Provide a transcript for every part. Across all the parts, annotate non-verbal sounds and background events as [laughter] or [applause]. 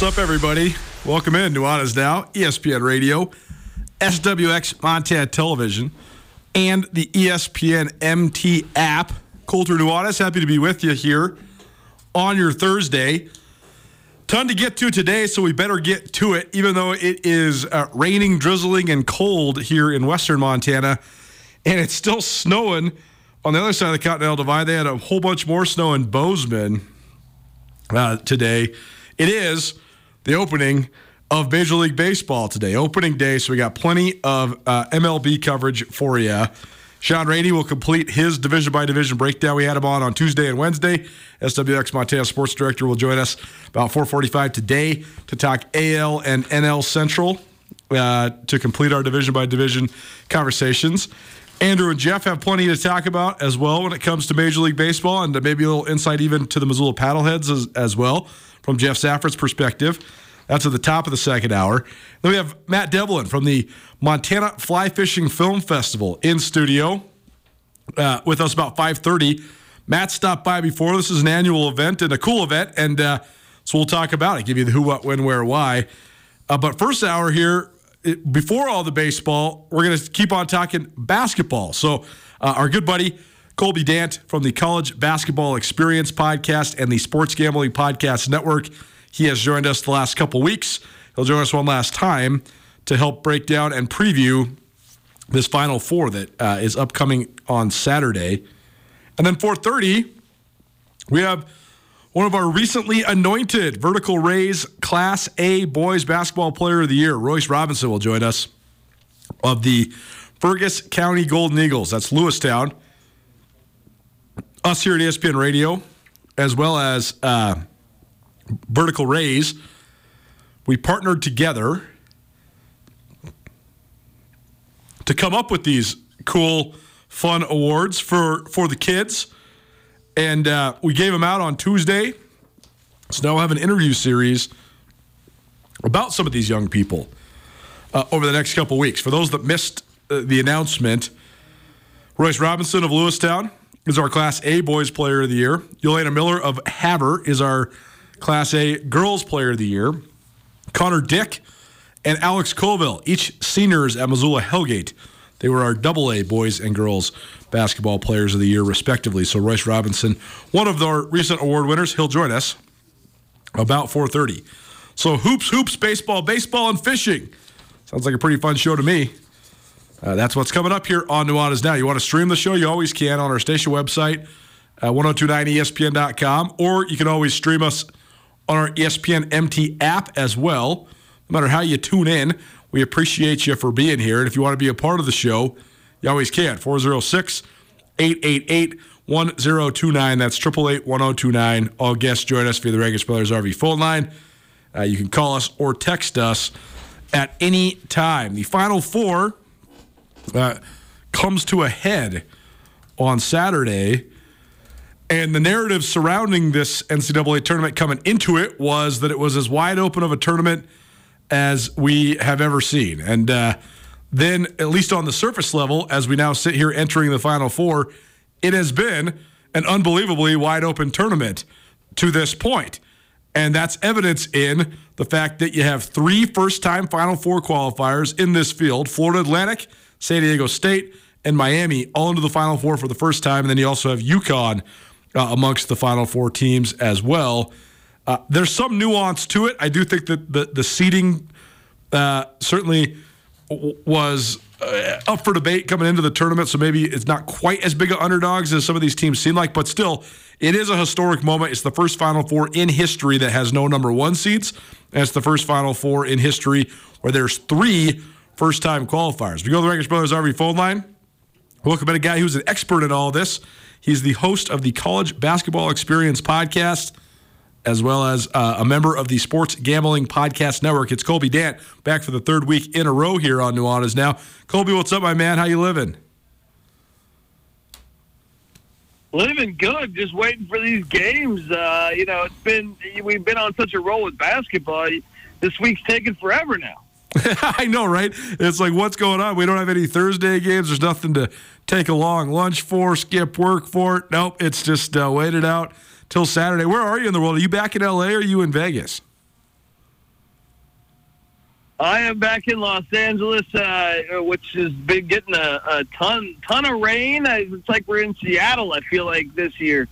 What's up, everybody? Welcome in. Nuanez Now, ESPN Radio, SWX Montana Television, and the ESPN MT app. Colter Nuanez, happy to be with you here on your Thursday. Ton to get to today, so we better get to it, even though it is uh, raining, drizzling, and cold here in western Montana. And it's still snowing on the other side of the Continental Divide. They had a whole bunch more snow in Bozeman uh, today. It is the opening of Major League Baseball today, opening day. So we got plenty of uh, MLB coverage for you. Sean Rainey will complete his division by division breakdown. We had him on on Tuesday and Wednesday. SWX Montana Sports Director will join us about 4:45 today to talk AL and NL Central uh, to complete our division by division conversations. Andrew and Jeff have plenty to talk about as well when it comes to Major League Baseball and maybe a little insight even to the Missoula Paddleheads as, as well from Jeff Safford's perspective. That's at the top of the second hour. Then we have Matt Devlin from the Montana Fly Fishing Film Festival in studio uh, with us about 5.30. Matt stopped by before. This is an annual event and a cool event, and uh, so we'll talk about it, give you the who, what, when, where, why. Uh, but first hour here, it, before all the baseball, we're going to keep on talking basketball. So uh, our good buddy Colby Dant from the College Basketball Experience podcast and the Sports Gambling Podcast Network, he has joined us the last couple weeks. He'll join us one last time to help break down and preview this Final Four that uh, is upcoming on Saturday. And then 4:30, we have one of our recently anointed Vertical Raise Class A Boys Basketball Player of the Year, Royce Robinson, will join us of the Fergus County Golden Eagles. That's Lewistown. Us here at ESPN Radio, as well as uh, Vertical Raise, we partnered together to come up with these cool, fun awards for for the kids, and uh, we gave them out on Tuesday. So now we'll have an interview series about some of these young people uh, over the next couple weeks. For those that missed uh, the announcement, Royce Robinson of Lewistown is our Class A Boys Player of the Year. Yelena Miller of Havre is our Class A Girls Player of the Year. Connor Dick and Alex Colville, each seniors at Missoula Hellgate. They were our double A boys and girls basketball players of the year, respectively. So Royce Robinson, one of our recent award winners, he'll join us about 4:30. So hoops, hoops, baseball, baseball, and fishing. Sounds like a pretty fun show to me. Uh, that's what's coming up here on Nuanez Now. You want to stream the show? You always can on our station website, uh, 1029ESPN.com, or you can always stream us on our ESPN MT app as well. No matter how you tune in, we appreciate you for being here. And if you want to be a part of the show, you always can. 406 888 1029. That's 888 1029. All guests join us via the Regis Brothers RV phone line. Uh, you can call us or text us at any time. The Final Four uh, comes to a head on Saturday. And the narrative surrounding this NCAA tournament coming into it was that it was as wide open of a tournament as we have ever seen. And uh, then, at least on the surface level, as we now sit here entering the Final Four, it has been an unbelievably wide open tournament to this point. And that's evidence in the fact that you have three first time Final Four qualifiers in this field Florida Atlantic, San Diego State, and Miami all into the Final Four for the first time. And then you also have UConn uh, amongst the Final Four teams as well. Uh, there's some nuance to it. I do think that the, the seeding uh, certainly w- was uh, up for debate coming into the tournament, so maybe it's not quite as big of underdogs as some of these teams seem like, but still, it is a historic moment. It's the first Final Four in history that has no number one seeds, and it's the first Final Four in history where there's three first time qualifiers. We go to the Regis Brothers RV phone line. Welcome in a guy who's an expert in all this. He's the host of the College Basketball Experience podcast, as well as uh, a member of the Sports Gambling Podcast Network. It's Colby Dant back for the third week in a row here on Nuanez Now. Colby, what's up, my man? How you living? Living good, just waiting for these games. Uh, you know, it's been we've been on such a roll with basketball. This week's taking forever now. [laughs] I know, right? It's like, what's going on? We don't have any Thursday games. There's nothing to take a long lunch for, skip work for. Nope, it's just uh, wait it out till Saturday. Where are you in the world? Are you back in LA or are you in Vegas? I am back in Los Angeles, uh, which has been getting a, a ton ton of rain. It's like we're in Seattle. I feel like this year.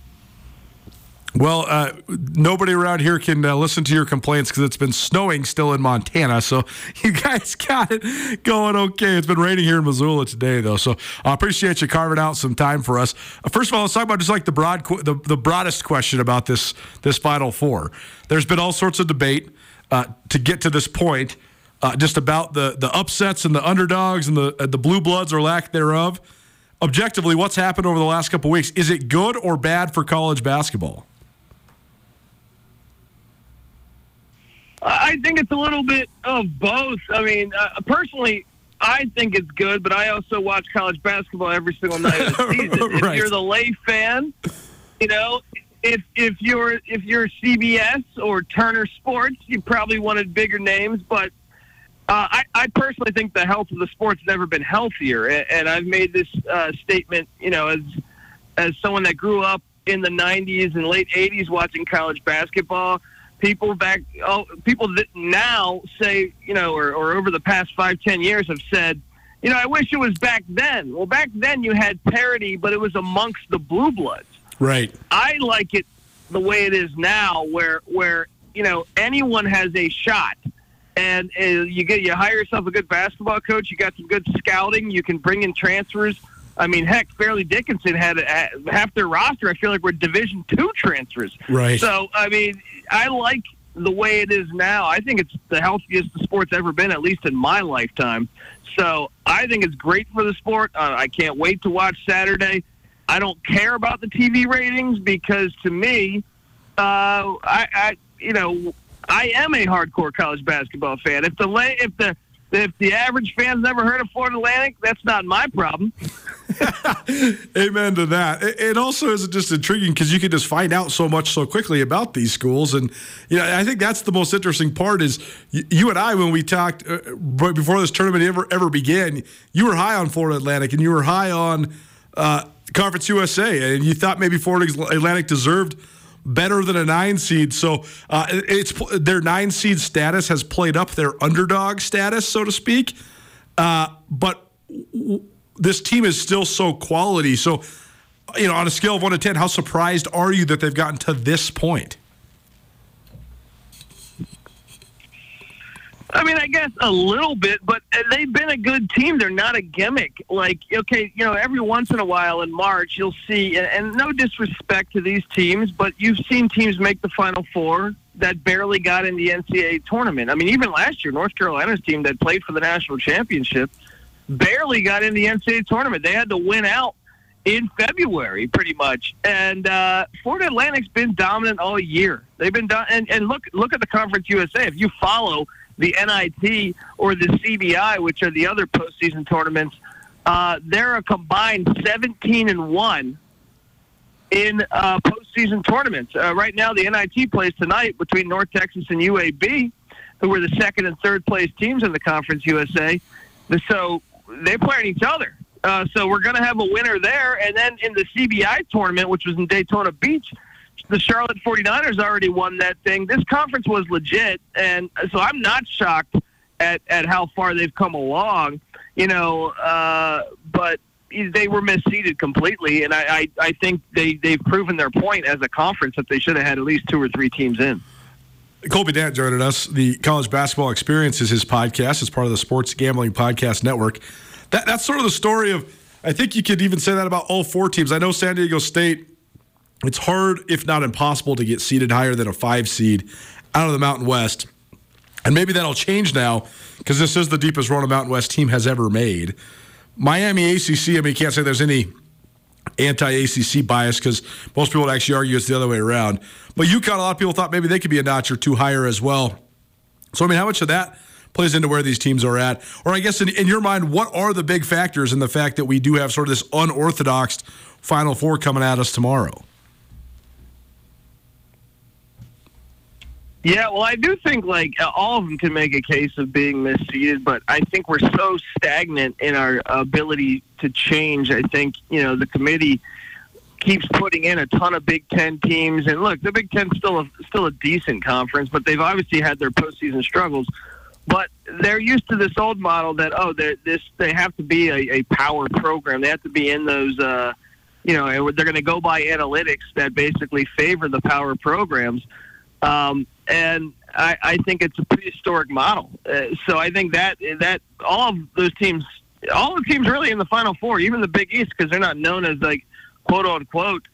Well, uh, nobody around here can uh, listen to your complaints because it's been snowing still in Montana. So [laughs] you guys got it going okay. It's been raining here in Missoula today, though. So I appreciate you carving out some time for us. Uh, first of all, let's talk about just like the broad, the, the broadest question about this this Final Four. There's been all sorts of debate uh, to get to this point, uh, just about the the upsets and the underdogs and the uh, the blue bloods or lack thereof. Objectively, what's happened over the last couple weeks? Is it good or bad for college basketball? I think it's a little bit of both. I mean, uh, personally, I think it's good, but I also watch college basketball every single night of the [laughs] season. Right. If you're the lay fan, you know, if if you're if you're CBS or Turner Sports, you probably wanted bigger names, but uh, I, I personally think the health of the sport's never been healthier, and, and I've made this uh, statement, you know, as as someone that grew up in the '90s and late '80s watching college basketball. People back, oh, people that now say, you know, or, or over the past five, ten years have said, you know, I wish it was back then. Well, back then you had parity, but it was amongst the blue bloods. Right. I like it the way it is now, where where you know anyone has a shot, and uh, you get you hire yourself a good basketball coach. You got some good scouting. You can bring in transfers. I mean, heck, Fairleigh Dickinson had uh, half their roster. I feel like we're Division two transfers. Right. So I mean, I like the way it is now. I think it's the healthiest the sport's ever been, at least in my lifetime. So I think it's great for the sport. Uh, I can't wait to watch Saturday. I don't care about the TV ratings because to me, uh, I, I you know I am a hardcore college basketball fan. If the if the if the average fan's never heard of Florida Atlantic, that's not my problem. [laughs] Amen to that. It, also is just intriguing because you can just find out so much so quickly about these schools, and you know I think that's the most interesting part. Is you, you and I when we talked uh, right before this tournament ever ever began, you were high on Florida Atlantic and you were high on uh, Conference USA, and you thought maybe Florida Atlantic deserved better than a nine seed. So uh, it's their nine seed status has played up their underdog status, so to speak. Uh, but w- this team is still so quality. So, you know, on a scale of one to ten, how surprised are you that they've gotten to this point? Uh, I mean, I guess a little bit, but they've been a good team. They're not a gimmick. Like, okay, you know, every once in a while in March, you'll see, and, no disrespect to these teams, but you've seen teams make the Final Four that barely got in the NCAA tournament. I mean, even last year, North Carolina's team that played for the national championship barely got in the NCAA tournament. They had to win out in February, pretty much. And uh, Atlantic's been dominant all year. They've been done, and, and look look at the Conference USA. If you follow the NIT or the CBI, which are the other postseason tournaments, uh, they're a combined 17 and one in uh, postseason tournaments. Uh, right now, the NIT plays tonight between North Texas and UAB, who were the second and third place teams in the Conference USA. So they play on each other. Uh, so we're going to have a winner there. And then in the CBI tournament, which was in Daytona Beach, the Charlotte 49ers already won that thing. This conference was legit. And so I'm not shocked at, at how far they've come along, you know, uh, but they were misseeded completely. And I, I, I think they, they've proven their point as a conference that they should have had at least two or three teams in. Colby Dant joining us. The College Basketball Experience is his podcast. It's part of the Sports Gambling Podcast Network that, that's sort of the story of. I think you could even say that about all four teams. I know San Diego State. It's hard, if not impossible, to get seeded higher than a five seed out of the Mountain West. And maybe that'll change now because this is the deepest run a Mountain West team has ever made. Miami ACC, I mean, you can't say there's any anti ACC bias because most people would actually argue it's the other way around. But UConn, a lot of people thought maybe they could be a notch or two higher as well. So, I mean, how much of that plays into where these teams are at? Or I guess in, in your mind, what are the big factors in the fact that we do have sort of this unorthodox Final Four coming at us tomorrow? Yeah, well, I do think like all of them can make a case of being misseeded, but I think we're so stagnant in our ability to change. I think you know the committee keeps putting in a ton of Big Ten teams, and look, the Big Ten's still a still a decent conference, but they've obviously had their postseason struggles. But they're used to this old model that oh, this they have to be a, a power program. They have to be in those. Uh, you know, they're going to go by analytics that basically favor the power programs. Um, and I, I think it's a prehistoric model. Uh, so I think that that all of those teams, all the teams really in the Final Four, even the Big East, because they're not known as like quote unquote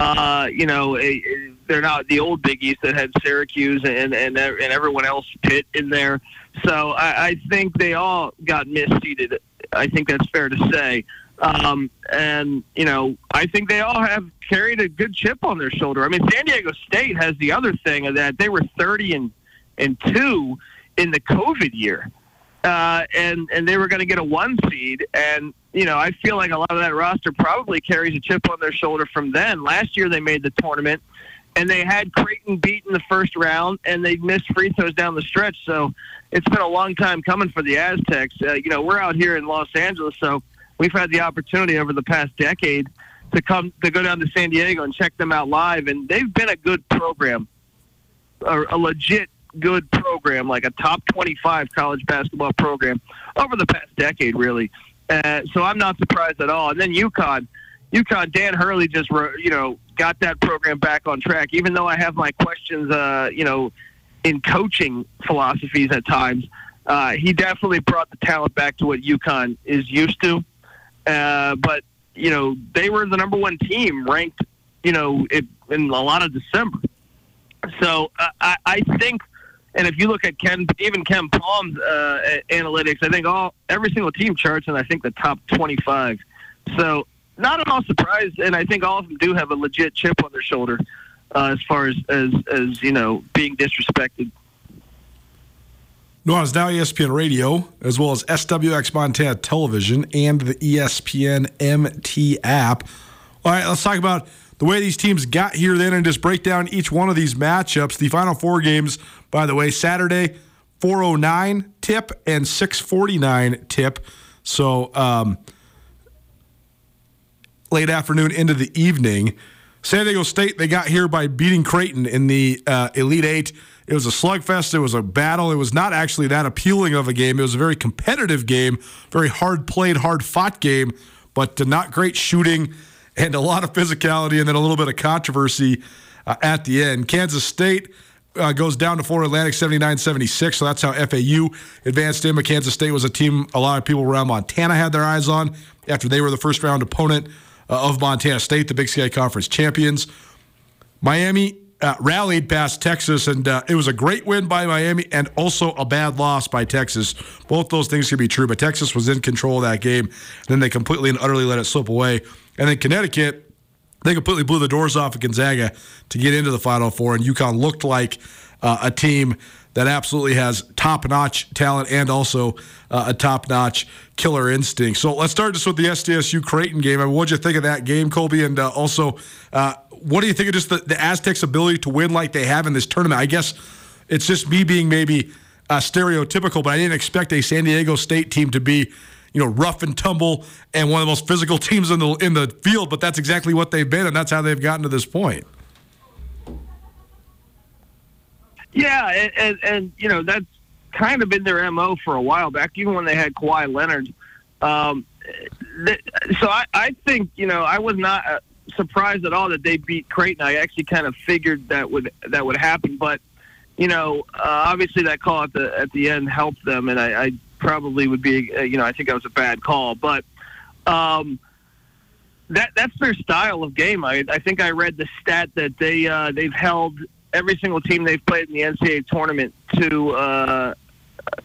uh, you know, a, a, they're not the old Big East that had Syracuse and and and everyone else Pitt in there. So I, I think they all got misseeded. I think that's fair to say. Um, and you know, I think they all have carried a good chip on their shoulder. I mean, San Diego State has the other thing of that they were thirty and and two in the COVID year, uh, and and they were going to get a one seed, and you know, I feel like a lot of that roster probably carries a chip on their shoulder from then. Last year they made the tournament and they had Creighton beat in the first round and they missed free throws down the stretch. So it's been a long time coming for the Aztecs. Uh, you know, we're out here in Los Angeles, so we've had the opportunity over the past decade to come to go down to San Diego and check them out live, and they've been a good program, a, a legit good program, like a top 25 college basketball program over the past decade, really. Uh, so I'm not surprised at all. And then UConn, UConn, Dan Hurley just you know got that program back on track. Even though I have my questions, uh, you know, in coaching philosophies at times, uh, he definitely brought the talent back to what UConn is used to. Uh, but you know, they were the number one team ranked, you know, it, in a lot of December. So uh, I, I think and if you look at Ken, even KenPom's uh, analytics, I think all every single team charts in I think the top 25. So not at all surprised, and I think all of them do have a legit chip on their shoulder uh, as far as, as as you know being disrespected. Nuanez Now ESPN Radio, as well as SWX Montana Television and the ESPN MT app. All right, let's talk about the way these teams got here then and just break down each one of these matchups. The final four games, by the way, Saturday, 409 tip and 649 tip. So um, late afternoon into the evening. San Diego State, they got here by beating Creighton in the uh, Elite Eight. It was a slugfest. It was a battle. It was not actually that appealing of a game. It was a very competitive game, very hard played, hard fought game, but not great shooting and a lot of physicality and then a little bit of controversy uh, at the end. Kansas State uh, goes down to Florida Atlantic 79 76. So that's how FAU advanced in. But Kansas State was a team a lot of people around Montana had their eyes on after they were the first round opponent uh, of Montana State, the Big Sky Conference champions. Miami uh, rallied past Texas, and uh, it was a great win by Miami and also a bad loss by Texas. Both those things can be true, but Texas was in control of that game, then they completely and utterly let it slip away. And then Connecticut they completely blew the doors off of Gonzaga to get into the Final Four, and UConn looked like uh, a team that absolutely has top-notch talent and also uh, a top-notch killer instinct. So let's start just with the SDSU Creighton game. I mean, what'd you think of that game, Colby? And uh, also, uh, what do you think of just the, the, Aztecs' ability to win like they have in this tournament? I guess it's just me being maybe uh, stereotypical, but I didn't expect a San Diego State team to be you know, rough and tumble and one of the most physical [laughs] teams in the in the field, but that's exactly what they've been, and that's how they've gotten to this point. Yeah, and, and, and you know that's kind of been their mo for a while back, even when they had Kawhi Leonard. Um, th- so I, I think you know I was not uh, surprised at all that they beat Creighton. I actually kind of figured that would that would happen, but you know, uh, obviously that call at the at the end helped them, and I, I probably would be, uh, you know, I think that was a bad call, but um, that that's their style of game. I, I think I read the stat that they uh, they've held every single team they've played in the NCAA tournament to uh,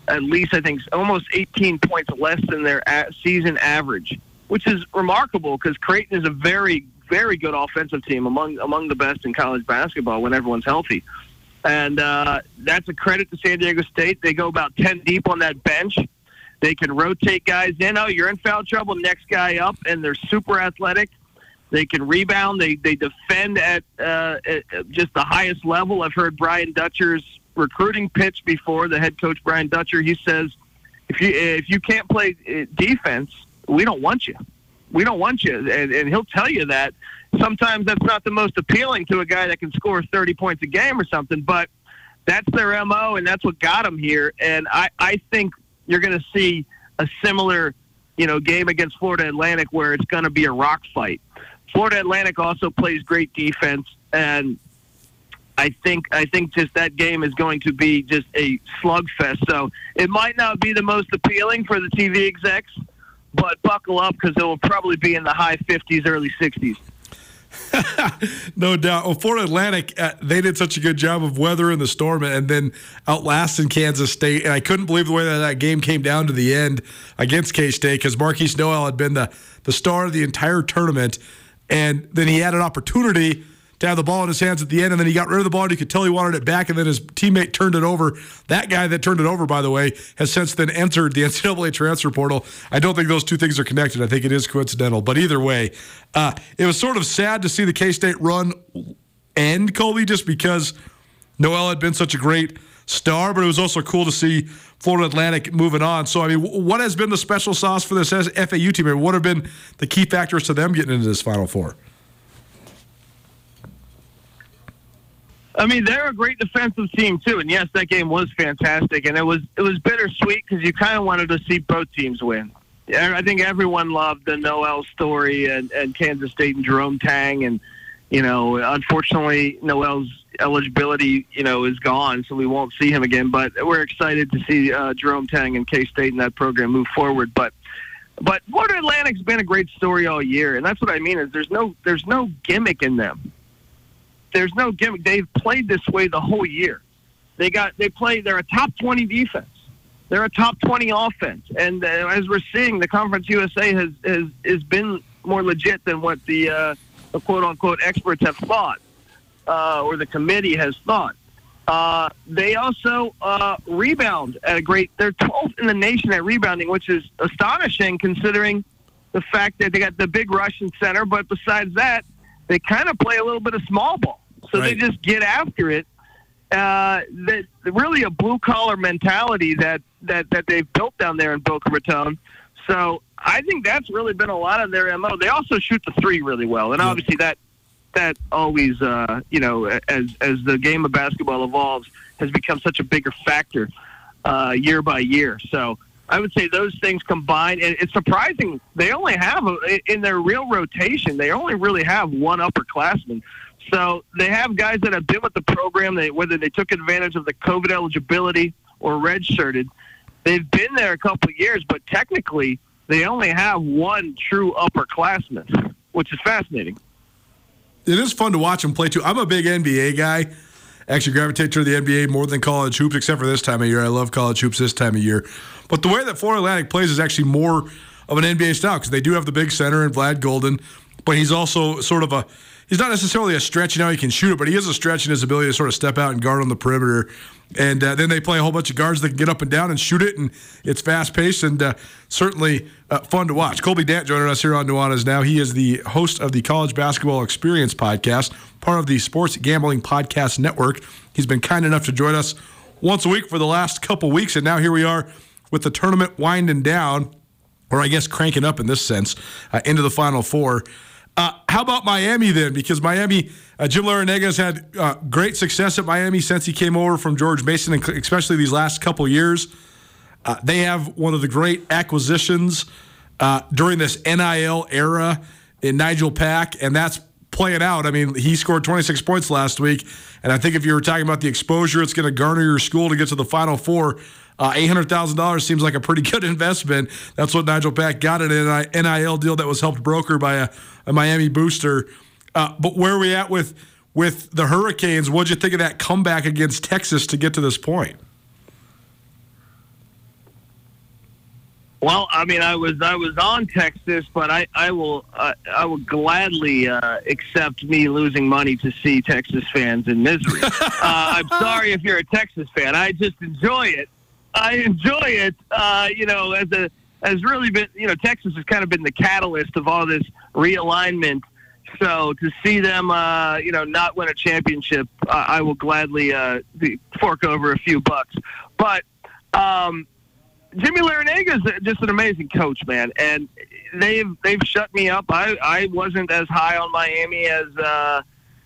at least I think almost 18 points less than their season average, which is remarkable because Creighton is a very very good offensive team among among the best in college basketball when everyone's healthy and uh, that's a credit to San Diego State. They go about ten deep on that bench. They can rotate guys in. Oh, you're in foul trouble. Next guy up, and they're super athletic. They can rebound. They they defend at, uh, at just the highest level. I've heard Brian Dutcher's recruiting pitch before. The head coach Brian Dutcher. He says, if you if you can't play uh, defense, we don't want you. We don't want you, and, and he'll tell you that sometimes that's not the most appealing to a guy that can score 30 points a game or something, but that's their MO and that's what got them here. And I, I think you're going to see a similar, you know, game against Florida Atlantic where it's going to be a rock fight. Florida Atlantic also plays great defense and I think I think just that game is going to be just a slugfest. So it might not be the most appealing for the TV execs, but buckle up because it will probably be in the high 50s, early 60s. [laughs] no doubt. Well, Florida Atlantic, uh, they did such a good job of weathering the storm and then outlasting Kansas State. And I couldn't believe the way that that game came down to the end against K State because Markquis Nowell had been the, the star of the entire tournament. And then he had an opportunity to have the ball in his hands at the end, and then he got rid of the ball, and you could tell he wanted it back, and then his teammate turned it over. That guy that turned it over, by the way, has since then entered the [laughs] NCAA transfer portal. I don't think those two things are connected. I think it is coincidental, but either way, uh, it was sort of sad to see the K State run end, Colby, just because Nowell had been such a great star, but it was also cool to see Florida Atlantic moving on. So, I mean, what has been the special sauce for this FAU team? Mean, what have been the key factors to them getting into this Final Four? I mean, they're a great defensive team too, and yes, that game was fantastic, and it was it was bittersweet because you kind of wanted to see both teams win. I think everyone loved the Nowell story and, and Kansas State and Jerome Tang, and you know, unfortunately, Nowell's eligibility, you know, is gone, so we won't see him again. But we're excited to see uh, Jerome Tang and K State in that program move forward. But but Florida Atlantic's been a great story all year, and that's what I mean is there's no there's no gimmick in them there's no gimmick. They've played this way the whole year. They got they play. They're a top twenty defense. They're a top twenty offense, and uh, as we're seeing, the Conference USA has has has been more legit than what the, uh, the quote unquote experts have thought, uh, or the committee has thought. Uh, they also uh, rebound at a great. They're 12th in the nation at rebounding, which is astonishing considering the fact that they got the big Russian center. But besides that, they kind of play a little bit of small ball. So right. they just get after it. Uh, that really a blue collar mentality that, that, that they've built down there in Boca Raton. So I think that's really been a lot of their mo. They also shoot the three really well, and obviously that that always uh, you know as as the game of basketball evolves has become such a bigger factor uh, year by year. So I would say those things combined, and it's surprising they only have a, in their real rotation. They only really have one upperclassman. So they have guys that have been with the program, they, whether they took advantage of the COVID eligibility or redshirted. They've been there a couple of years, but technically they only have one true upperclassman, which is fascinating. It is fun to watch them play too. I'm a big NBA guy. Actually, gravitate to the NBA more than college hoops, except for this time of year. I love college hoops this time of year. But the way that Florida Atlantic plays is actually more of an NBA style because they do have the big center in Vlad Goldin, but he's also sort of a he's not necessarily a stretch. You know, he can shoot it, but he is a stretch in his ability to sort of step out and guard on the perimeter. And uh, then they play a whole bunch of guards that can get up and down and shoot it, and it's fast paced and uh, certainly uh, fun to watch. Colby Dant joining us here on Nuanez Now. He is the host of the College Basketball Experience podcast, part of the Sports Gambling Podcast Network. He's been kind enough to join us once a week for the last couple weeks, and now here we are with the tournament winding down, or I guess cranking up in this sense, uh, into the Final Four. Uh, how about Miami then? Because Miami, uh, Jim has had uh, great success at Miami since he came over from George Mason, especially these last couple years. Uh, they have one of the great acquisitions uh, during this NIL era in Nigel Pack, and that's playing out. I mean, he scored 26 points last week, and I think if you were talking about the exposure it's going to garner your school to get to the Final Four, uh, $800,000 seems like a pretty [laughs] good investment. That's what Nigel Pack got in an NIL deal that was helped broker by a, a Miami booster. Uh, but where are we at with with the Hurricanes? What'd you think of that comeback against Texas to get to this point? Well, I mean, I was I was on Texas, but I I will uh, I will gladly uh, accept me losing money to see Texas fans in misery. [laughs] uh, I'm sorry if you're a Texas fan. I just enjoy it. I enjoy it. Uh, you know, as a has really been you know Texas has kind of been the catalyst of all this realignment. So to see them, uh, you know, not win a championship, uh, I will gladly uh, fork over a few bucks. But um, Jimmy Larrañaga is just an amazing coach, man, and they've they've shut me up. I I wasn't as high on Miami as uh,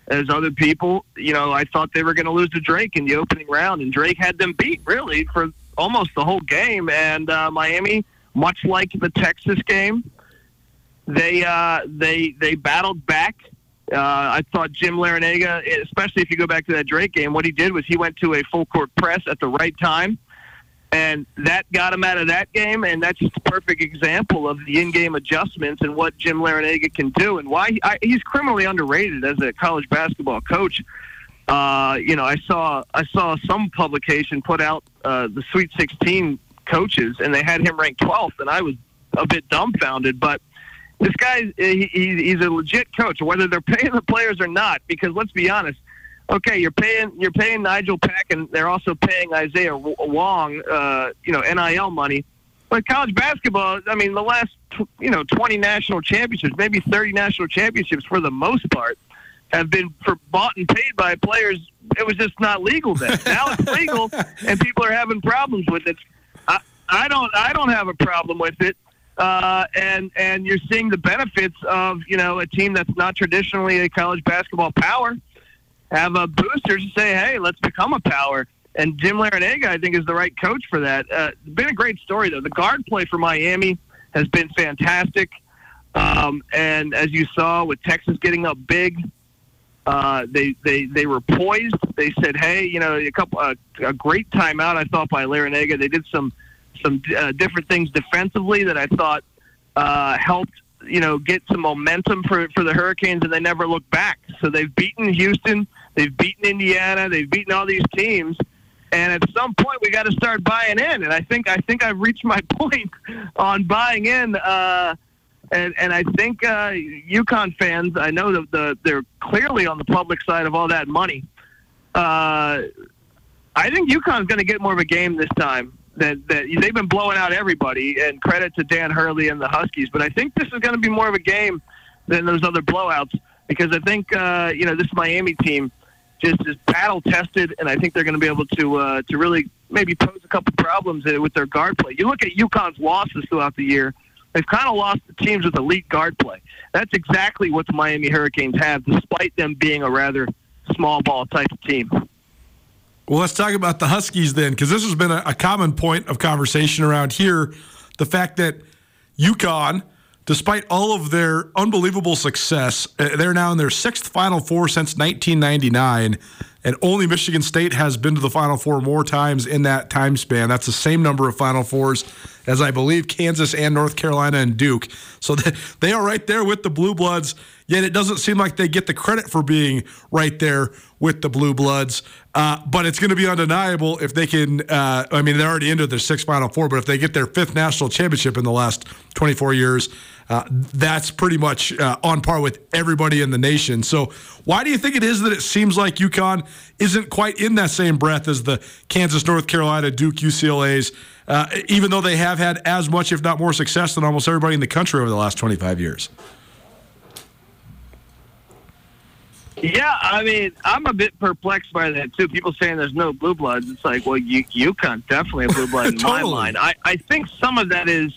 as other people. You know, I thought they were going to lose to Drake in the opening round, and Drake had them beat really for almost the whole game. And uh, Miami, much like the Texas game, they uh, they they battled back. Uh, I thought Jim Larrañaga, especially if you go back to that Drake game, what he did was he went to a full court press at the right time and that got him out of that game. And that's just a perfect example of the in-game adjustments and what Jim Larrañaga can do, and why he, I, he's criminally underrated as a college basketball coach. Uh, you know, I saw I saw some publication put out uh, the Sweet 16 coaches, and they had him ranked 12th, and I was a bit dumbfounded. But this guy, he, he's a legit coach, whether they're paying the players or not. Because let's be honest, okay, you're paying you're paying Nigel Pack, and they're also paying Isaiah Wong, uh, you know, NIL money. But college basketball, I mean, the last you know 20 national championships, maybe 30 national championships for the most part, have been for bought and paid by players. It was just not legal then. [laughs] now it's legal, and people are having problems with it. I, I don't I don't have a problem with it. Uh, and and you're seeing the benefits of you know a team that's not traditionally a college basketball power have a booster to say, hey, let's become a power. And Jim Larrañaga, I think, is the right coach for that. Uh, been a great story, though. The guard play for Miami has been fantastic. Um, and as you saw with Texas getting up big, uh, they, they, they were poised. They said, hey, you know, a couple uh, a great timeout, I thought, by Larrañaga. They did some, some uh, different things defensively that I thought uh, helped you know, get some momentum for for the Hurricanes, and they never looked back. So they've beaten Houston, They've beaten Indiana. They've beaten all these teams. And at some point, we got to start buying in. And I think I think I've reached my [laughs] point on buying in. Uh, and and I think uh, UConn fans, I know that the they're clearly on the public side of all that money. Uh, I think UConn's going to get more of a game this time. That that they've been blowing out everybody, and credit to Dan Hurley and the Huskies. But I think this is going to be more of a game than those other blowouts because I think uh, you know this Miami team just is battle tested, and I think they're going to be able to uh, to really maybe pose a couple problems with their guard play. You look at UConn's losses throughout the year; they've kind of lost the teams with elite guard play. That's exactly what the Miami Hurricanes have, despite them being a rather small ball type of team. Well, let's talk about the Huskies then, because this has been a, a common point of conversation around here. The fact that UConn despite all of their unbelievable success, uh, they're now in their sixth Final Four since 1999. And only Michigan State has been to the Final Four more times in that time span. That's the same number of Final Fours as I believe Kansas and North Carolina and Duke. So [laughs] they are right there with the Blue Bloods, yet it doesn't seem like they get the credit for being right there with the Blue Bloods. Uh, but it's going to be undeniable if they can. Uh, I mean, they're already into their sixth Final Four, but if they get their fifth national championship in the last 24 years, uh, that's pretty much uh, on par with everybody in the nation. So, why do you think it is that it seems like UConn isn't quite in that same breath as the Kansas, North Carolina, Duke, UCLA's, uh, even though they have had as much, if not more, success than almost everybody in the country over the last 25 years? Yeah, I mean, I'm a bit perplexed by that too. People saying there's no blue bloods. It's like, well, you, UConn definitely a blue blood [laughs] in totally. my mind. I, I think some of that is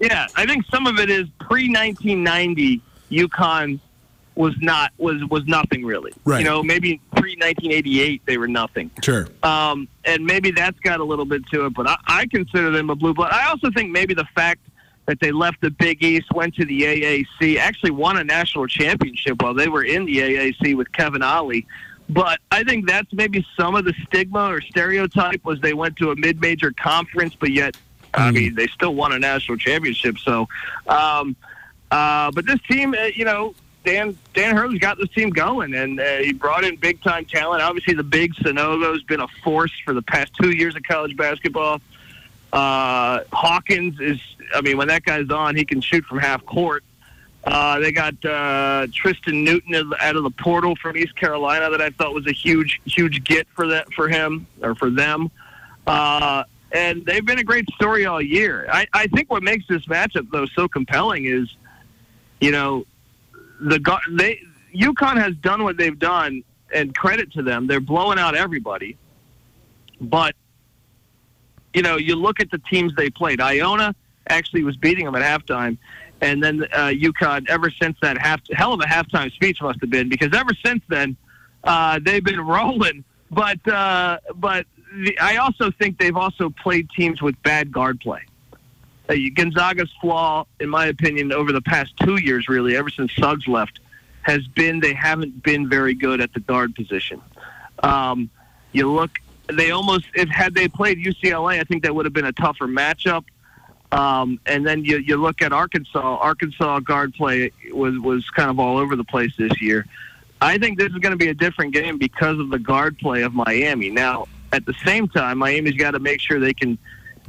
yeah, I think some of it is pre 1990. UConn was not was was nothing really. Right. You know, maybe pre 1988 they were nothing. Sure. Um, and maybe that's got a little bit to it, but I, I consider them a blue blood. I also think maybe the fact that they left the Big East, went to the AAC, actually won a national championship while they were in the AAC with Kevin Ollie. But I think that's maybe some of the stigma or stereotype was they went to a mid-major conference, but yet I mean, they still won a national championship. So, um, uh, but this team, uh, you know, Dan Dan Hurley's got this team going, and uh, he brought in big time talent. Obviously, the big Sanogo's been a force for the past two years of college basketball. Uh, Hawkins is, I mean, when that guy's on, he can shoot from half court. Uh, they got uh, Tristan Newton out of the portal from East Carolina that I thought was a huge, huge get for that for him or for them. Uh, and they've been a great story all year. I, I think what makes this matchup though so compelling is, you know, the they UConn has done what they've done, and credit to them. They're blowing out everybody, but you know, you look at the teams they played. Iona actually was beating them at halftime, and then uh, UConn. Ever since that half hell of a halftime speech must have been because ever since then uh, they've been [laughs] rolling. But uh, but I also think they've also played teams with bad guard play. Uh, Gonzaga's flaw, in my opinion, over the past two years, really, ever since Suggs left, has been they haven't been very good at the guard position. Um, you look, they almost, if had they played UCLA, I think that would have been a tougher matchup. Um, and then you, you look at Arkansas. Arkansas guard play was was kind of all over the place this year. I think this is going to be a different game because of the guard play of Miami. Now, at the same time, Miami's got to make sure they can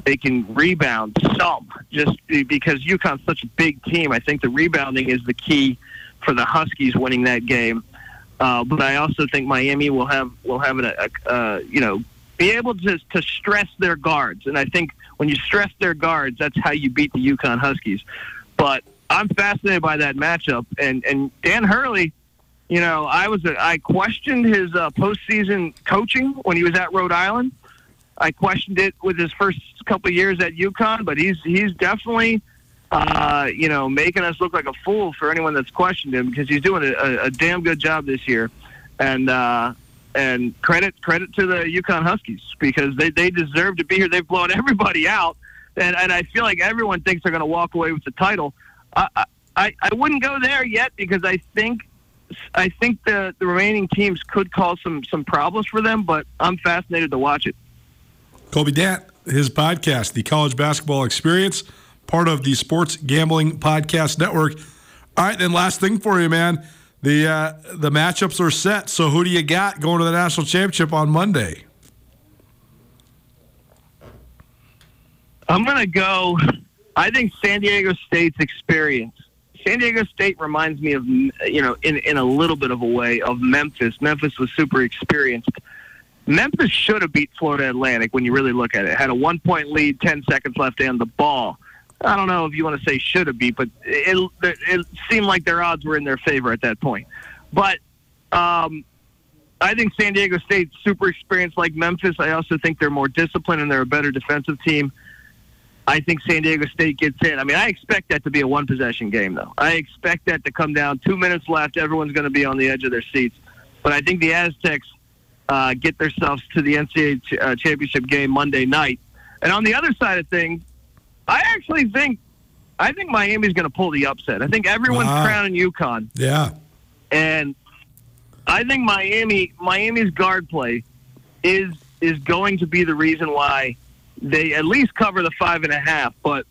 they can rebound some, just because UConn's such a big team. I think the rebounding is the key for the Huskies winning that game. Uh, but I also think Miami will have will have a, a you know be able to to stress their guards, and I think when you stress their guards, that's how you beat the UConn Huskies. But I'm fascinated by that matchup, and and Dan Hurley you know, I was a, I questioned his uh, postseason coaching when he was at Rhode Island. I questioned it with his first couple years at UConn, but he's he's definitely uh, you know making us look like a fool for anyone that's questioned him because he's doing a, a damn good job this year, and uh, and credit credit to the UConn Huskies because they they deserve to be here. They've blown [laughs] everybody out, and and I feel like everyone thinks they're going to walk away with the title. I, I I wouldn't go there yet because I think I think the the remaining teams could cause some some problems for them, but I'm fascinated to watch it. Colby Dant, his podcast, The College Basketball Experience, part of the Sports Gambling Podcast Network. All right, then last thing for you, man. The uh, the matchups are set. So who do you got going to the national championship on Monday? I'm gonna go. I think San Diego State's experience San Diego State reminds me of, you know, in, in a little bit of a way, of Memphis. Memphis was super experienced. Memphis should have beat Florida Atlantic when you really look at it. Had a one point lead, 10 seconds left, and the ball. I don't know if you want to say should have beat, but it, it seemed like their odds were in their favor at that point. But um, I think San Diego State's super experienced like Memphis. I also think they're more disciplined and they're a better defensive team. I think San Diego State gets in. I mean, I expect that to be a one possession game, though. I expect that to come down two minutes left. Everyone's going to be on the edge of their seats. But I think the Aztecs uh, get themselves to the NCAA ch- uh, championship game Monday night. And on the other side of things, I actually think I think Miami's going to pull the upset. I think everyone's Wow. crowning UConn, Yeah. and I think Miami Miami's guard play is is going to be the reason why they at least cover the five and a half. But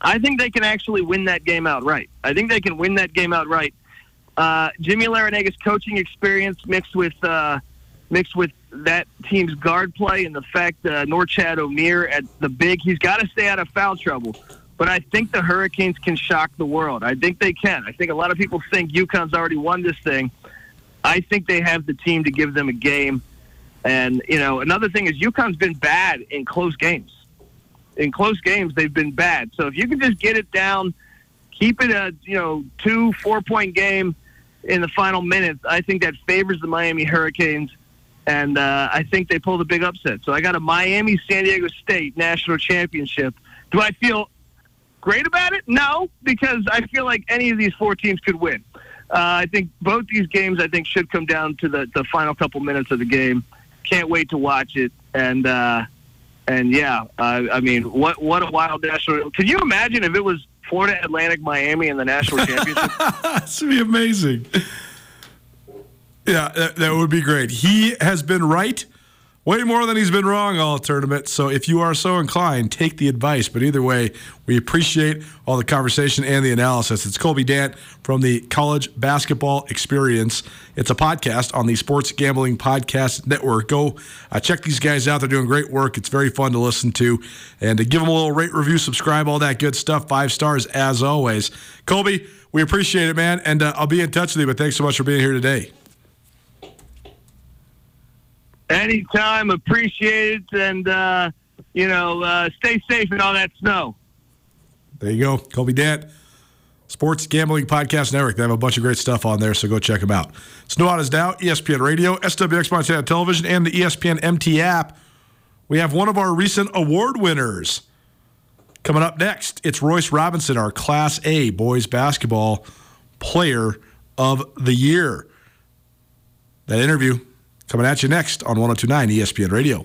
I think they can actually win that game outright. I think they can win that game outright. Uh, Jimmy Larrañaga's coaching experience mixed with uh, mixed with that team's guard play and the fact uh, Norchad Omier at the big, he's got to stay out of foul trouble. But I think the Hurricanes can shock the world. I think they can. I think a lot of people think UConn's already won this thing. I think they have the team to give them a game. And, you know, another thing is UConn's been bad in close games. In close games, they've been bad. So if you can just get it down, keep it a, you know, two, four point game in the final minutes, I think that favors the Miami Hurricanes. And uh, I think they pulled a big upset. So I got a Miami San Diego State national championship. Do I feel great about it? No, because I feel like any of these four teams could win. Uh, I think both these games, I think, should come down to the, the final couple minutes of the game. Can't wait to watch it. And uh, and yeah, uh, I mean, what what a wild national! Can you imagine if it was Florida Atlantic Miami in the national [laughs] championship? Would be amazing. Yeah, that, that would be great. He has been right way more than he's been wrong all tournament. So if you are so inclined, take the advice. But either way, we appreciate all the conversation and the analysis. It's Colby Dant from the College Basketball Experience. It's a podcast on the Sports Gambling Podcast Network. Go uh, check these guys out. They're doing great work. It's very fun to listen to. And to give them a little rate, review, subscribe, all that good stuff. Five stars as always. Colby, we appreciate it, man. And uh, I'll be in touch with you. But thanks so much for being here today. Anytime, appreciate it, and uh, you know, uh, stay safe in all that snow. There you go. Colby Dant, Sports Gambling Podcast Network. They have a bunch of great stuff on there, so go check them out. It's Nuanez Now, E ESPN Radio, SWX Montana Television, and the ESPN MT app. We have one of our recent award winners coming up next. It's Royce Robinson, our Class A boys basketball player of the year. That interview coming at you next on 1029 ESPN Radio.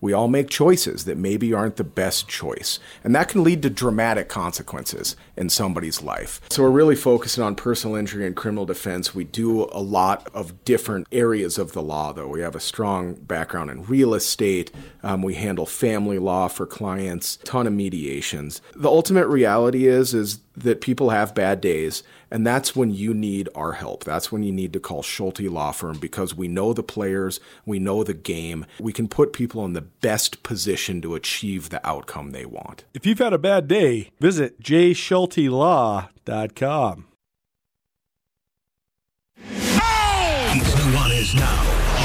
We all make choices that maybe aren't the best choice, and that can lead to dramatic consequences in somebody's life. So we're really focusing on personal injury and criminal defense. We do a lot of different areas of the law, though. We have a strong background in real estate. Um, we handle family law for clients, ton of mediations. The ultimate reality is is that people have bad days, and that's when you need our help. That's when you need to call Schulte Law Firm because we know the players, we know the game. We can put people in the best position to achieve the outcome they want. If you've had a bad day, visit jschultelaw.com. It's Nuanez Now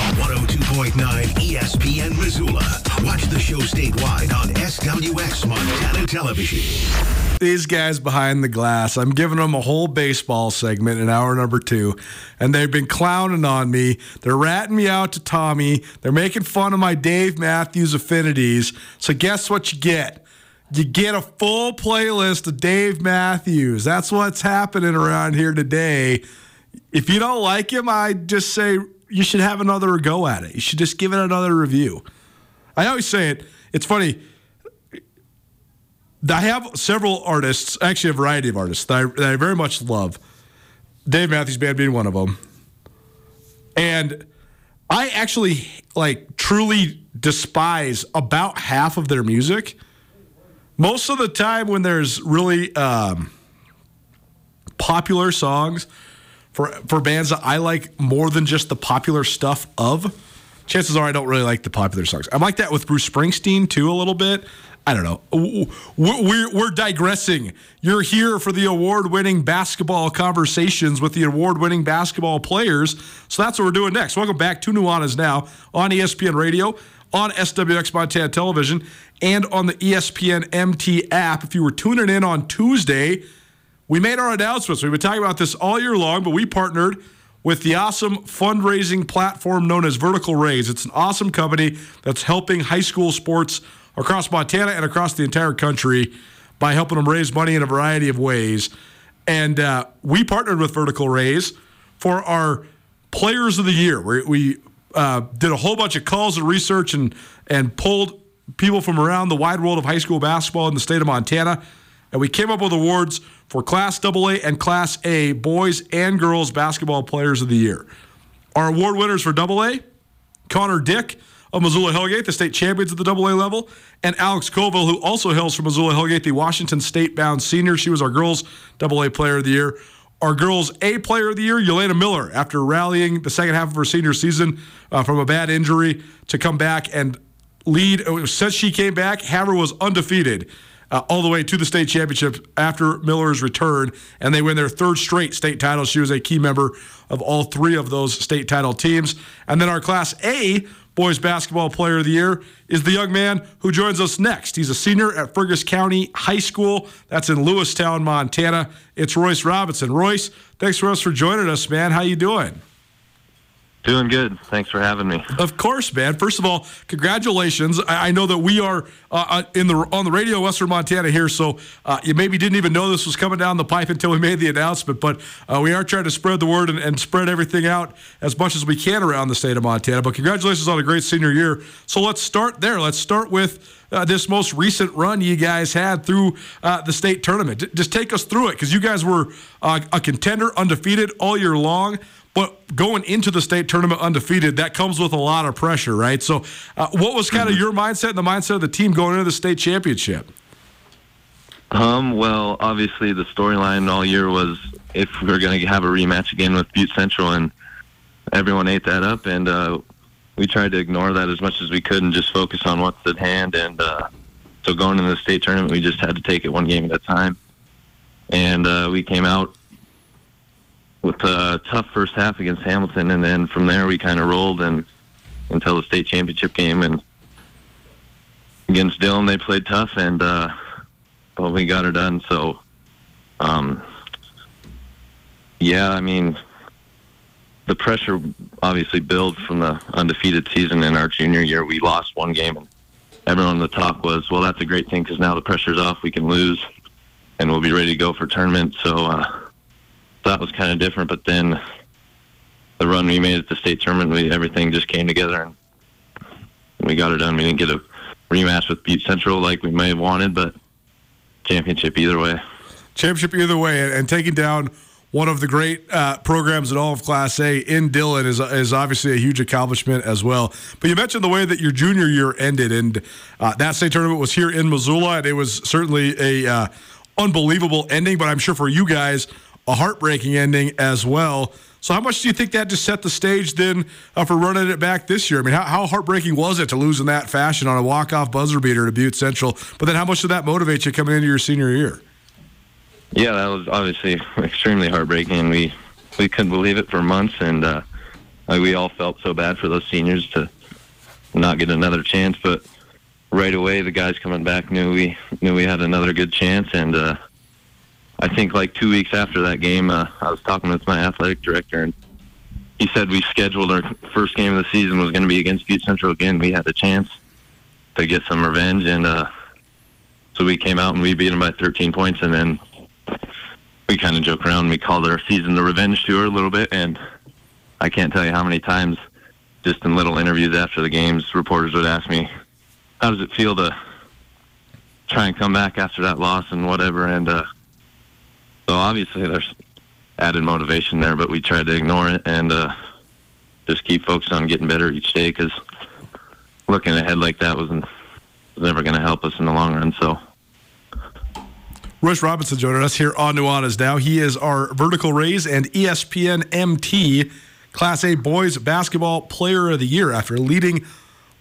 on 102.9 ESPN Missoula. Watch the show statewide on SWX Montana Television. These guys behind the glass, I'm giving them a whole baseball segment in hour number two, and they've been clowning on me. They're ratting me out to Tommy. They're making fun of my Dave Matthews affinities. So, guess what you get? You get a full playlist of Dave Matthews. That's what's happening around here today. If you don't like him, I just say you should have another go at it. You should just give it another review. I always say it. It's funny. I have several artists, actually a variety of artists that I, that I very much love. Dave Matthews Band being one of them, and I actually like truly despise about half of their music. Most of the time, when there's really um, popular songs for for bands that I like more than just the popular stuff of, chances are I don't really like the popular songs. I'm like that with Bruce Springsteen too a little bit. I don't know. We're, we're, digressing. You're here for the award winning basketball conversations with the award winning basketball players. So that's what we're doing next. Welcome back to Nuanez Now on ESPN Radio. On SWX Montana Television and on the ESPN MT app. If you were tuning in on Tuesday, we made our announcements. We've been talking about this all year long, but we partnered with the awesome fundraising platform known as Vertical Raise. It's an awesome company that's helping high school sports across Montana and across the entire country by helping them raise money in a variety of ways. And uh, we partnered with Vertical Raise for our Players of the Year. We, we uh, did a whole bunch of calls and research and and pulled people from around the wide world of high school basketball in the state of Montana, and we came up with awards for Class AA and Class A boys and girls basketball Players of the Year. Our award winners for AA: Connor Dick of Missoula Hellgate, the state champions at the AA level, and Alex Covill, who also hails from Missoula Hellgate, the Washington State bound senior. She was our girls AA Player of the Year. Our girls A Player of the Year, Yelena Miller, after rallying the second half of her senior season uh, from a bad injury to come back and lead. Since she came back, Havre was undefeated. Uh, all the way to the state championship after Miller's return, and they win their third straight state title. She was a key member of all three of those state title teams. And then our Class A Boys Basketball Player of the Year is the young man who joins us next. He's a senior at Fergus County High School. That's in Lewistown, Montana. It's Royce Robinson. Royce, thanks for us for joining us, man. How you doing? Doing good. Thanks for having me. Of course, man. First of all, congratulations. I, I know that we are uh, uh, in the on the radio Western Montana here, so uh, you maybe didn't even know this was coming down the pipe until we made the announcement. But uh, we are trying to spread the word and, and, spread everything out as much as we can around the state of Montana. But congratulations on a great senior year. So let's start there. Let's start with. Uh, this most recent run you guys had through uh, the state tournament. Just take us through it because you guys were a contender, undefeated all year long. But going into the state tournament undefeated, that comes with a lot of pressure, right? So, uh, what was kind of your mindset and the mindset of the team going into the state championship? Um, well, obviously the storyline all year was if we are going to have a rematch again with Butte Central, and everyone ate that up, and uh, we tried to ignore that as much as we could and just focus on what's at hand. And uh, so going into the state tournament, we just had to take it one game at a time, and uh, we came out with a tough first half against Hamilton, and then from there we kind of rolled and until the state championship game and against Dillon they played tough and uh well we got her done so um yeah I mean the pressure obviously builds from the undefeated season in our junior year. We lost one game and everyone on the top was well that's a great thing because now the pressure's off we can lose and we'll be ready to go for tournament. So uh that was kind of different. But then the run we made at the state tournament, we, everything just came together and we got it done. We didn't get a rematch with Butte Central like we may have wanted, but championship either way. Championship either way, and, and taking down one of the great uh, programs in all of Class A in Dillon is is obviously a huge accomplishment as well. But you mentioned the way that your junior year ended, and uh, that state tournament was here in Missoula, and it was certainly a uh, unbelievable ending. But I'm sure for you guys a heartbreaking ending as well. So, how much do you think that just set the stage then uh, for running it back this year? I mean, how, how heartbreaking was it to lose in that fashion on a walk-off buzzer beater to Butte Central? But then, how much did that motivate you coming into your senior year? Yeah, that was obviously [laughs] extremely heartbreaking. We we couldn't believe it for months, and uh, we all felt so bad for those seniors to not get another chance. But right away, the guys coming back knew we knew we had another good chance, and. Uh, I think like two weeks after that game, uh, I was talking with my athletic director, and he said we scheduled our first game of the season was going to be against Butte Central again. We had a chance to get some revenge, and uh, so we came out and we beat them by 13 points, and then we kind of joke around. We called our season the revenge tour a little bit, and I can't tell you how many times, just in little interviews after the games, reporters would ask me, "How does it feel to try and come back after that loss and whatever?" and uh, so obviously there's added motivation there, but we tried to ignore it and uh, just keep focused on getting better each day because looking ahead like that wasn't was never going to help us in the long run. So. Royce Robinson joining us here on Nuanez Now. He is our Vertical Raise and ESPN MT Class A Boys Basketball Player of the Year after leading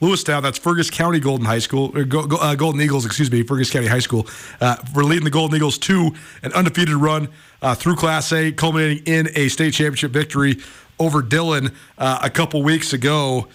Lewistown, that's Fergus County Golden High School, uh, Golden Eagles, excuse me, Fergus County High School. Uh, we're leading the Golden Eagles to an undefeated run uh, through Class A, culminating in a state championship victory over Dillon uh, a couple weeks ago.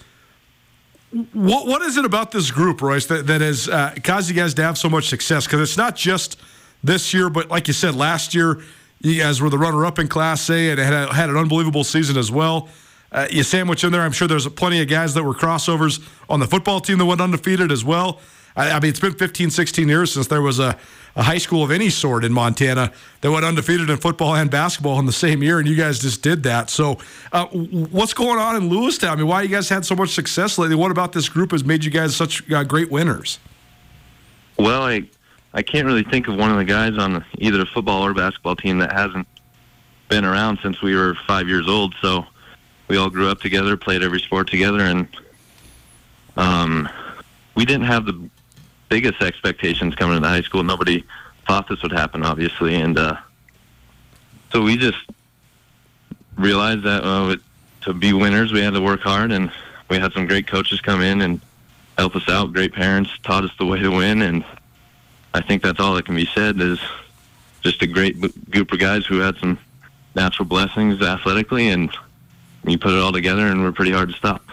What what is it about this group, Royce, that, that has uh, caused you guys to have so much success? Because it's not just this year, but like you said, last year you guys were the runner-up in Class A and had a, had an unbelievable season as well. Uh, you sandwich in there. I'm sure there's plenty of guys that were crossovers on the football team that went undefeated as well. I, I mean, it's been 15, 16 years since there was a, a high school of any sort in Montana that went undefeated in football and basketball in the same year, and you guys just did that. So, uh, what's going on in Lewistown? I mean, why you guys had so much success lately? What about this group has made you guys such uh, great winners? Well, I I can't really think of one of the guys on either the football or basketball team that hasn't been around since we were five years old. So we all grew up together, played every sport together, and um, we didn't have the biggest expectations coming into high school. Nobody thought this would happen, obviously, and uh, so we just realized that uh, to be winners, we had to work hard, and we had some great coaches come in and help us out. Great parents taught us the way to win, and I think that's all that can be said. Is just a great group of guys who had some natural blessings athletically, and you put it all together, and we're pretty hard to stop.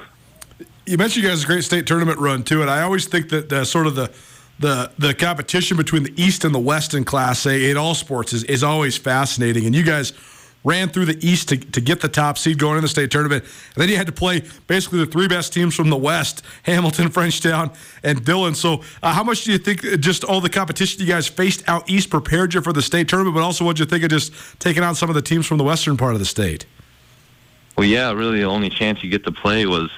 You mentioned you guys a great state tournament run too, and I always think that uh, sort of the the the competition between the East and the West in Class A in all sports is, is always fascinating. And you guys ran through the East to, to get the top seed going in the state tournament. And then you had to play basically the three best teams from the West [laughs] Hamilton, Frenchtown, and Dillon. So, uh, how much do you think just all the competition you guys faced out East prepared you for the state tournament, but also what do you think of just taking on some of the teams from the Western part of the state? Well, yeah, really the only chance you get to play was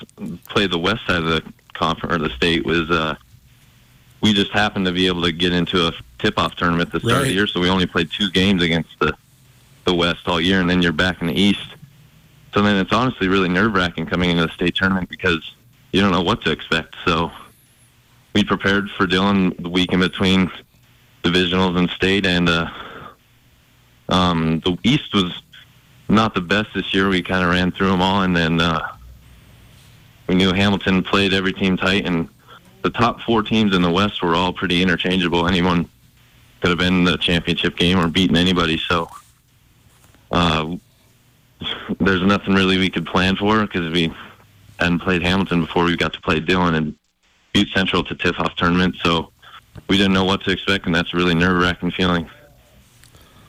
play the west side of the conference or the state was uh, we just happened to be able to get into a tip-off tournament the start right. of the year, so we only played two games against the the West all year, and then you're back in the East. So then it's honestly really nerve-wracking coming into the state tournament because you don't know what to expect. So we prepared for Dillon the week in between divisionals and state, and uh, um, the East was not the best this year. We kind of ran through them all, and then uh, we knew Hamilton played every team tight, and the top four teams in the West were all pretty interchangeable. Anyone could have been in the championship game or beaten anybody. So uh, there's nothing really we could plan for because we hadn't played Hamilton before. We got to play Dillon and beat Central to tip-off tournament, so we didn't know what to expect, and that's a really nerve-wracking feeling.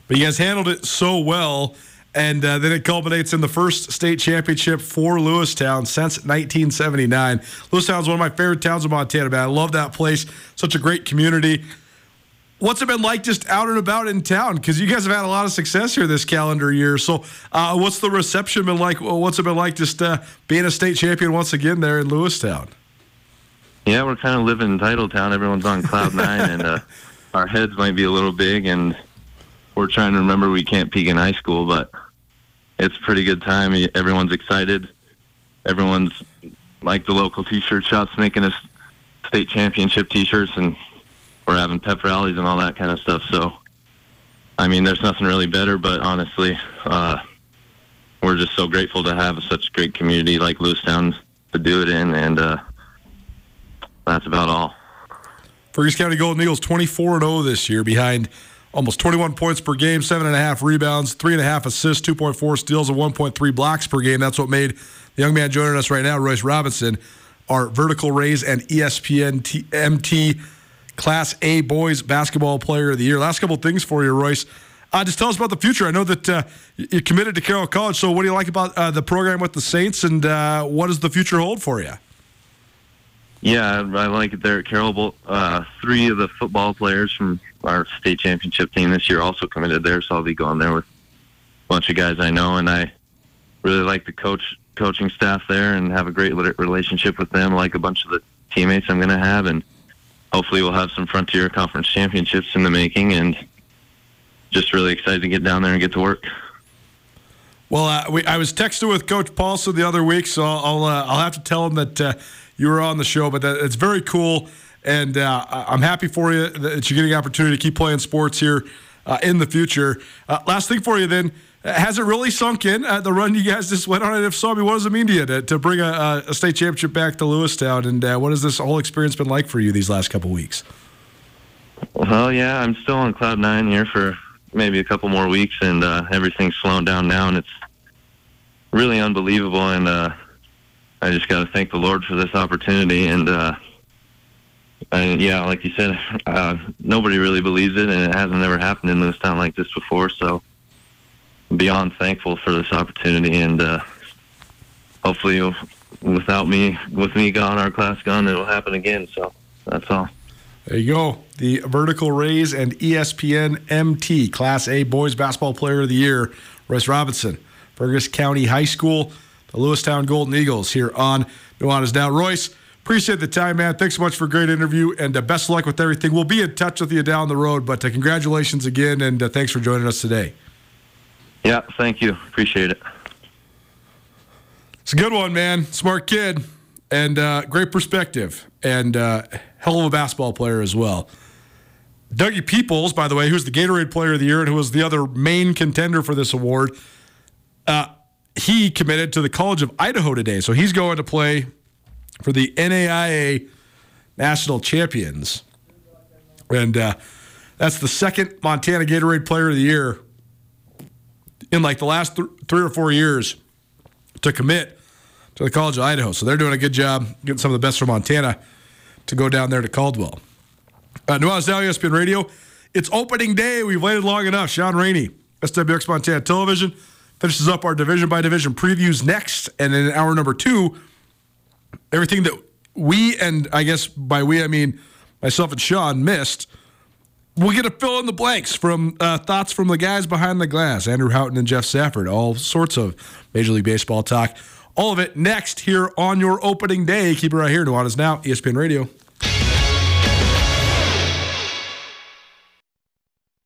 But you guys handled it so well and uh, then it culminates in the first state championship for Lewistown since 1979. Lewistown is one of my favorite towns in Montana, man. I love that place. Such a great community. What's it been like just out and about in town? Because you guys have had a lot of success here this calendar year. So, uh, what's the reception been like? What's it been like just uh, being a state champion once again there in Lewistown? Yeah, we're kind of living in title town. Everyone's on cloud [laughs] nine, and uh, our heads might be a little big, and we're trying to remember we can't peak in high school, but it's pretty good time. Everyone's excited. Everyone's like the local T-shirt shops making us state championship T-shirts, and we're having pep rallies and all that kind of stuff. So, I mean, there's nothing really better. But honestly, uh, we're just so grateful to have such a great community like Lewistown to do it in, and uh, that's about all. Fergus County Golden Eagles 24 and 0 this year behind almost 21 points per game, seven and a half rebounds, three and a half assists, 2.4 steals, and 1.3 blocks per game. That's what made the young man joining us right now, Royce Robinson, our Vertical Raise and ESPN T- MT Class A Boys Basketball Player of the Year. Last couple things for you, Royce. Uh, just tell us about the future. I know that uh, you're committed to Carroll College. So, what do you like about uh, the program with the Saints, and uh, what does the future hold for you? Yeah, I like it there at Carroll. Uh, three of the football players from our state championship team this year also committed there, so I'll be going there with a bunch of guys I know, and I really like the coach coaching staff there and have a great relationship with them. Like a bunch of the teammates I'm going to have, and hopefully we'll have some Frontier Conference championships in the making, and just really excited to get down there and get to work. Well, uh, we, I was texting with Coach Paulson the other week, so I'll uh, I'll have to tell him that uh, you were on the show. But that, it's very cool, and uh, I'm happy for you that you're getting an opportunity to keep playing sports here uh, in the future. Uh, last thing for you, then, has it really sunk in the run you guys just went on? And if so, I mean, what does it mean to you to, to bring a, a, state championship back to Lewistown? And what has this whole experience been like for you these last couple weeks? Well, yeah, I'm still on cloud nine here for maybe a couple more weeks, and everything's slowing down now, and it's really unbelievable. And I just got to thank the Lord for this opportunity. And, uh, and yeah, like you said, uh, nobody really believes it, and it hasn't ever happened in this town like this before. So, beyond thankful for this opportunity, and uh, hopefully, without me, with me gone, our class gone, it'll happen again. So, that's all. There you go. The Vertical Raise and ESPN MT Class A Boys Basketball Player of the Year, Royce Robinson, Fergus County High School, the Lewistown Golden Eagles here on Nuanez Now. Royce, appreciate the time, man. Thanks so much for a great interview and uh, best of luck with everything. We'll be in touch with you down the road, but uh, congratulations again and uh, thanks for joining us today. Yeah, thank you. Appreciate it. It's a good one, man. Smart kid and uh, great perspective and uh, hell of a basketball player as well. Dougie Peoples, by the way, who's the Gatorade Player of the Year and who was the other main contender for this award, uh, he committed to the College of Idaho today. So he's going to play for the NAIA National Champions. And uh, that's the second Montana Gatorade Player of the Year in like the last th- three or four years to commit to the College of Idaho. So they're doing a good job getting some of the best from Montana to go down there to Caldwell. Uh, Now, ESPN Radio. It's opening day. We've waited long enough. Sean Rainey, SWX Montana Television, finishes up our division by division previews next. And in hour number two, everything that we, and I guess by we, I mean myself and Sean, missed. We'll get to fill in the blanks from uh, thoughts from the guys behind the glass, Andrew Houghton and Jeff Safford, all sorts of Major League Baseball talk. All of it next here on your opening day. Keep it right here. Nuanez Now, ESPN Radio.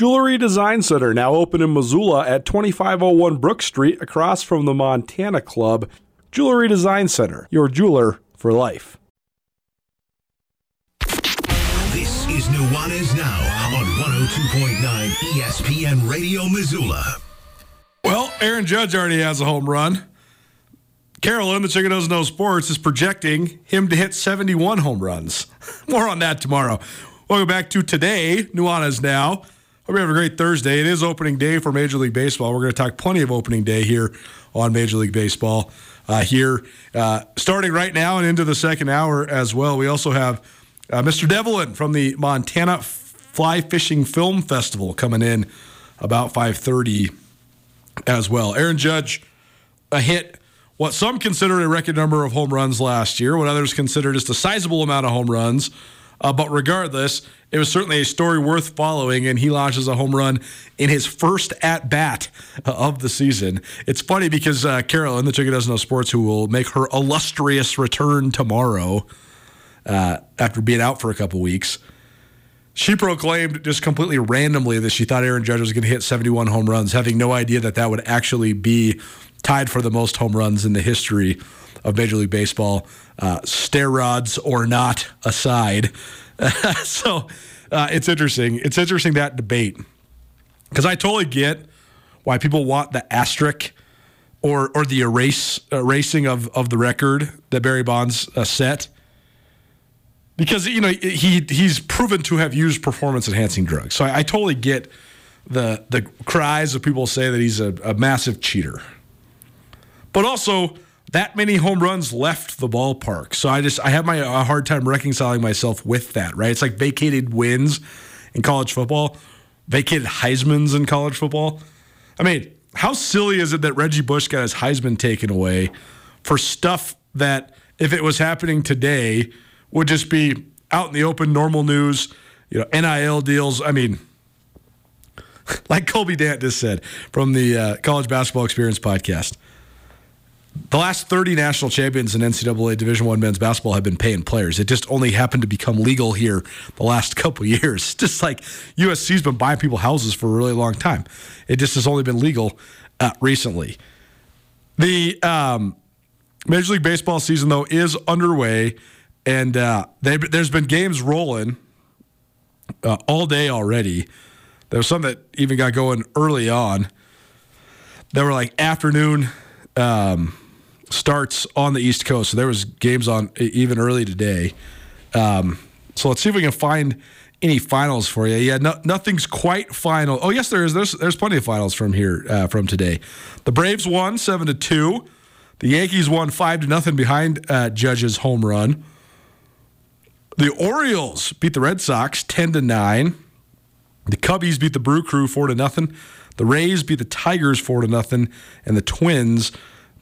Jewelry Design Center, now open in Missoula at 2501 Brook Street, across from the Montana Club. Jewelry Design Center, your jeweler for life. This is Nuanez Now on 102.9 ESPN Radio Missoula. Well, Aaron Judge already has a home run. Carolyn, the chicken doesn't know sports, is projecting him to hit 71 home runs. [laughs] More on that tomorrow. Welcome back to today, Nuanez Now. Hope you have a great Thursday. It is opening day for Major League Baseball. We're going to talk plenty of opening day here on Major League Baseball. Uh, here, uh, starting right now and into the second hour as well. We also have uh, Mr. Devlin from the Montana Fly Fishing Film Festival coming in about 5:30 as well. Aaron Judge a hit what some consider a record number of home runs last year, what others consider just a sizable amount of home runs. Uh, but regardless, it was certainly a story worth following, and he launches a home run in his first at bat uh, of the season. It's funny because uh, Carolyn, the chicken doesn't know sports, who will make her illustrious return tomorrow uh, after being out for a couple weeks, she proclaimed just completely randomly that she thought Aaron Judge was going to hit 71 home runs, having no idea that that would actually be tied for the most home runs in the history of Major League Baseball, uh, steroids or not aside. [laughs] so uh, it's interesting. It's interesting that debate because I totally get why people want the asterisk or or the erase erasing of of the record that Barry Bonds uh, set because you know he he's proven to have used performance enhancing drugs. So I, I totally get the the cries of people say that he's a, a massive cheater, but also that many home runs left the ballpark. So I just I have my a hard time reconciling myself with that. Right? It's like vacated wins in college football, vacated Heisman's in college football. I mean, how silly is it that Reggie Bush got his Heisman taken away for stuff that if it was happening today would just be out in the open, normal news, you know, NIL deals. I mean, [laughs] like Colby Dant just said from the uh, College Basketball Experience podcast, the last 30 national champions in NCAA Division One men's basketball have been paying players. It just only happened to become legal here the last [laughs] couple years. [laughs] Just like USC's been buying people houses for a really long time. It just has only been legal uh, recently. The um, Major League Baseball season, though, is underway, and uh, they, there's been games rolling uh, all day already. There was some that even got going early on. There were like afternoon um, starts on the East Coast, so there was games on even early today. Um, so let's see if we can find any finals for you. Yeah, no, nothing's quite final. Oh yes, there is. There's there's plenty of finals from here uh, from today. The Braves won seven to two. The Yankees won five to nothing behind uh, Judge's home run. The Orioles beat the Red Sox ten to nine. The Cubbies beat the Brew Crew four to nothing. The Rays beat the Tigers four to nothing, and the Twins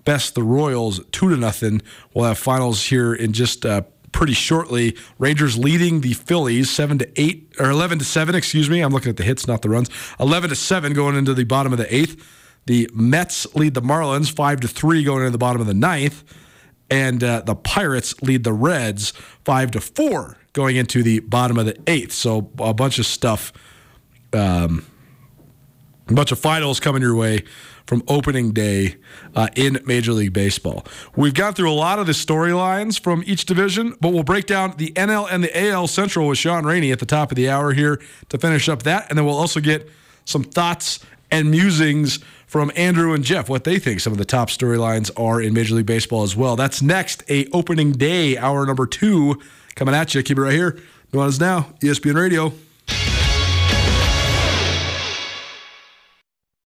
best the Royals two to nothing. We'll have finals here in just uh, pretty shortly. Rangers leading the Phillies seven to eight or eleven to seven. Excuse me, I'm looking at the hits, not the runs. Eleven to seven going into the bottom of the eighth. The Mets lead the Marlins five to three going into the bottom of the ninth, and uh, the Pirates lead the Reds five to four going into the bottom of the eighth. So a bunch of stuff. Um, a bunch of finals coming your way from opening day uh, in Major League Baseball. We've gone through a lot of the storylines from each division, but we'll break down the NL and the AL Central with Sean Rainey at the top of the hour here to finish up that. And then we'll also get some thoughts and musings from Andrew and Jeff, what they think some of the top storylines are in Major League Baseball as well. That's next, a opening day, hour number two, coming at you. Keep it right here. Nuanez Now, ESPN Radio.